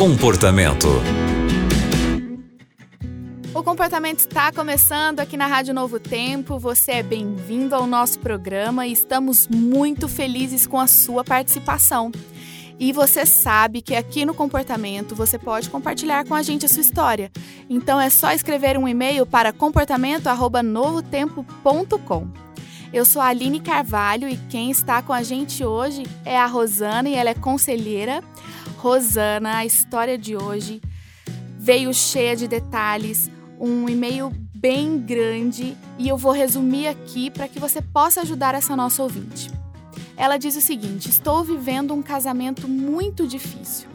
Comportamento. O comportamento está começando aqui na Rádio Novo Tempo. Você é bem-vindo ao nosso programa e estamos muito felizes com a sua participação. E você sabe que aqui no Comportamento você pode compartilhar com a gente a sua história. Então é só escrever um e-mail para comportamento@novotempo.com. Eu sou a Aline Carvalho e quem está com a gente hoje é a Rosana e ela é conselheira. Rosana, a história de hoje veio cheia de detalhes, um e-mail bem grande e eu vou resumir aqui para que você possa ajudar essa nossa ouvinte. Ela diz o seguinte: Estou vivendo um casamento muito difícil.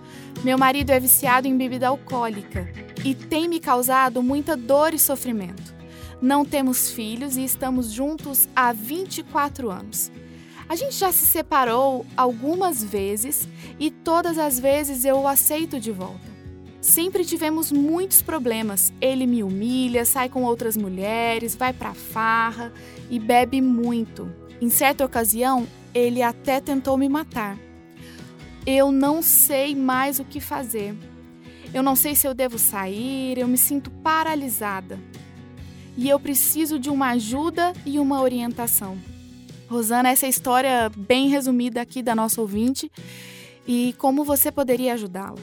Meu marido é viciado em bebida alcoólica e tem me causado muita dor e sofrimento. Não temos filhos e estamos juntos há 24 anos. A gente já se separou algumas vezes e todas as vezes eu o aceito de volta. Sempre tivemos muitos problemas. Ele me humilha, sai com outras mulheres, vai pra farra e bebe muito. Em certa ocasião, ele até tentou me matar. Eu não sei mais o que fazer. Eu não sei se eu devo sair, eu me sinto paralisada. E eu preciso de uma ajuda e uma orientação. Rosana, essa é a história bem resumida aqui da nossa ouvinte e como você poderia ajudá-la.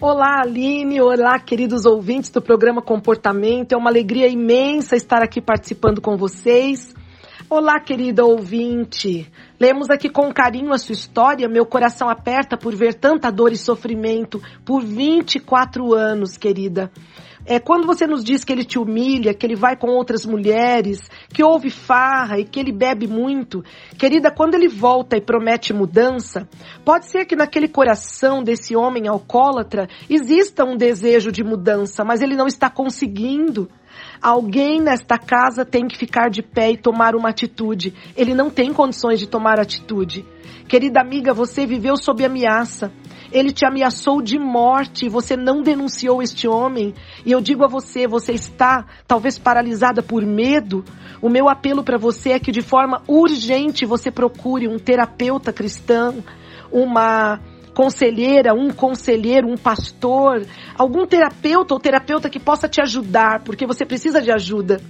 Olá, Aline. Olá, queridos ouvintes do programa Comportamento. É uma alegria imensa estar aqui participando com vocês. Olá, querida ouvinte. Lemos aqui com carinho a sua história. Meu coração aperta por ver tanta dor e sofrimento por 24 anos, querida. É, quando você nos diz que ele te humilha, que ele vai com outras mulheres, que ouve farra e que ele bebe muito, querida, quando ele volta e promete mudança, pode ser que naquele coração desse homem alcoólatra exista um desejo de mudança, mas ele não está conseguindo. Alguém nesta casa tem que ficar de pé e tomar uma atitude. Ele não tem condições de tomar atitude. Querida amiga, você viveu sob ameaça. Ele te ameaçou de morte, você não denunciou este homem. E eu digo a você, você está talvez paralisada por medo. O meu apelo para você é que de forma urgente você procure um terapeuta cristão, uma conselheira, um conselheiro, um pastor, algum terapeuta ou terapeuta que possa te ajudar, porque você precisa de ajuda.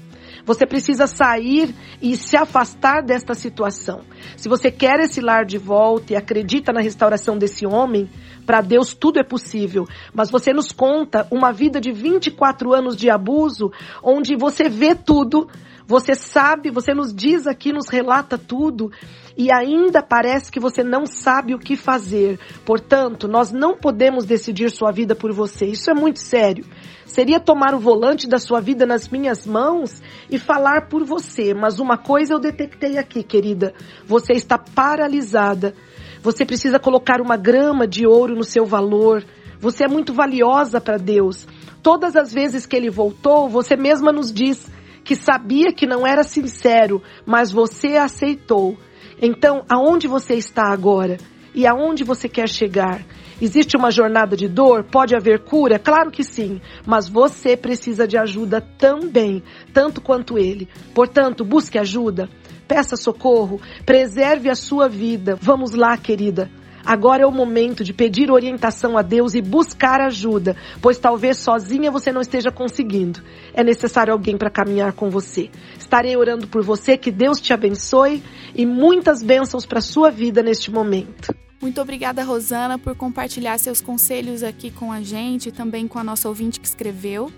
Você precisa sair e se afastar desta situação. Se você quer esse lar de volta e acredita na restauração desse homem, para Deus tudo é possível. Mas você nos conta uma vida de 24 anos de abuso, onde você vê tudo, você sabe, você nos diz aqui, nos relata tudo, e ainda parece que você não sabe o que fazer. Portanto, nós não podemos decidir sua vida por você. Isso é muito sério. Seria tomar o volante da sua vida nas minhas mãos e falar por você. Mas uma coisa eu detectei aqui, querida. Você está paralisada. Você precisa colocar uma grama de ouro no seu valor. Você é muito valiosa para Deus. Todas as vezes que ele voltou, você mesma nos diz que sabia que não era sincero, mas você aceitou. Então, aonde você está agora? E aonde você quer chegar? Existe uma jornada de dor? Pode haver cura? Claro que sim, mas você precisa de ajuda também, tanto quanto ele. Portanto, busque ajuda, peça socorro, preserve a sua vida. Vamos lá, querida. Agora é o momento de pedir orientação a Deus e buscar ajuda, pois talvez sozinha você não esteja conseguindo. É necessário alguém para caminhar com você. Estarei orando por você, que Deus te abençoe e muitas bênçãos para a sua vida neste momento. Muito obrigada, Rosana, por compartilhar seus conselhos aqui com a gente e também com a nossa ouvinte que escreveu.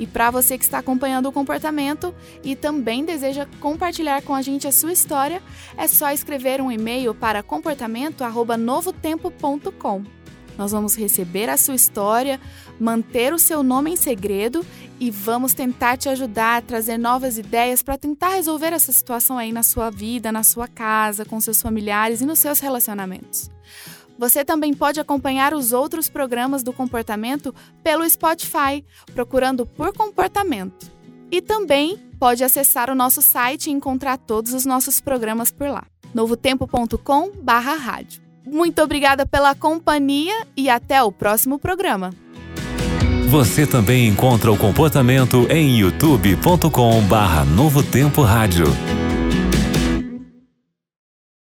E para você que está acompanhando o comportamento e também deseja compartilhar com a gente a sua história, é só escrever um e-mail para comportamento@novotempo.com. Nós vamos receber a sua história, manter o seu nome em segredo e vamos tentar te ajudar a trazer novas ideias para tentar resolver essa situação aí na sua vida, na sua casa, com seus familiares e nos seus relacionamentos. Você também pode acompanhar os outros programas do comportamento pelo Spotify, procurando por comportamento. E também pode acessar o nosso site e encontrar todos os nossos programas por lá. novotempo.com/rádio. Muito obrigada pela companhia e até o próximo programa. Você também encontra o comportamento em youtube.com/novotempo rádio.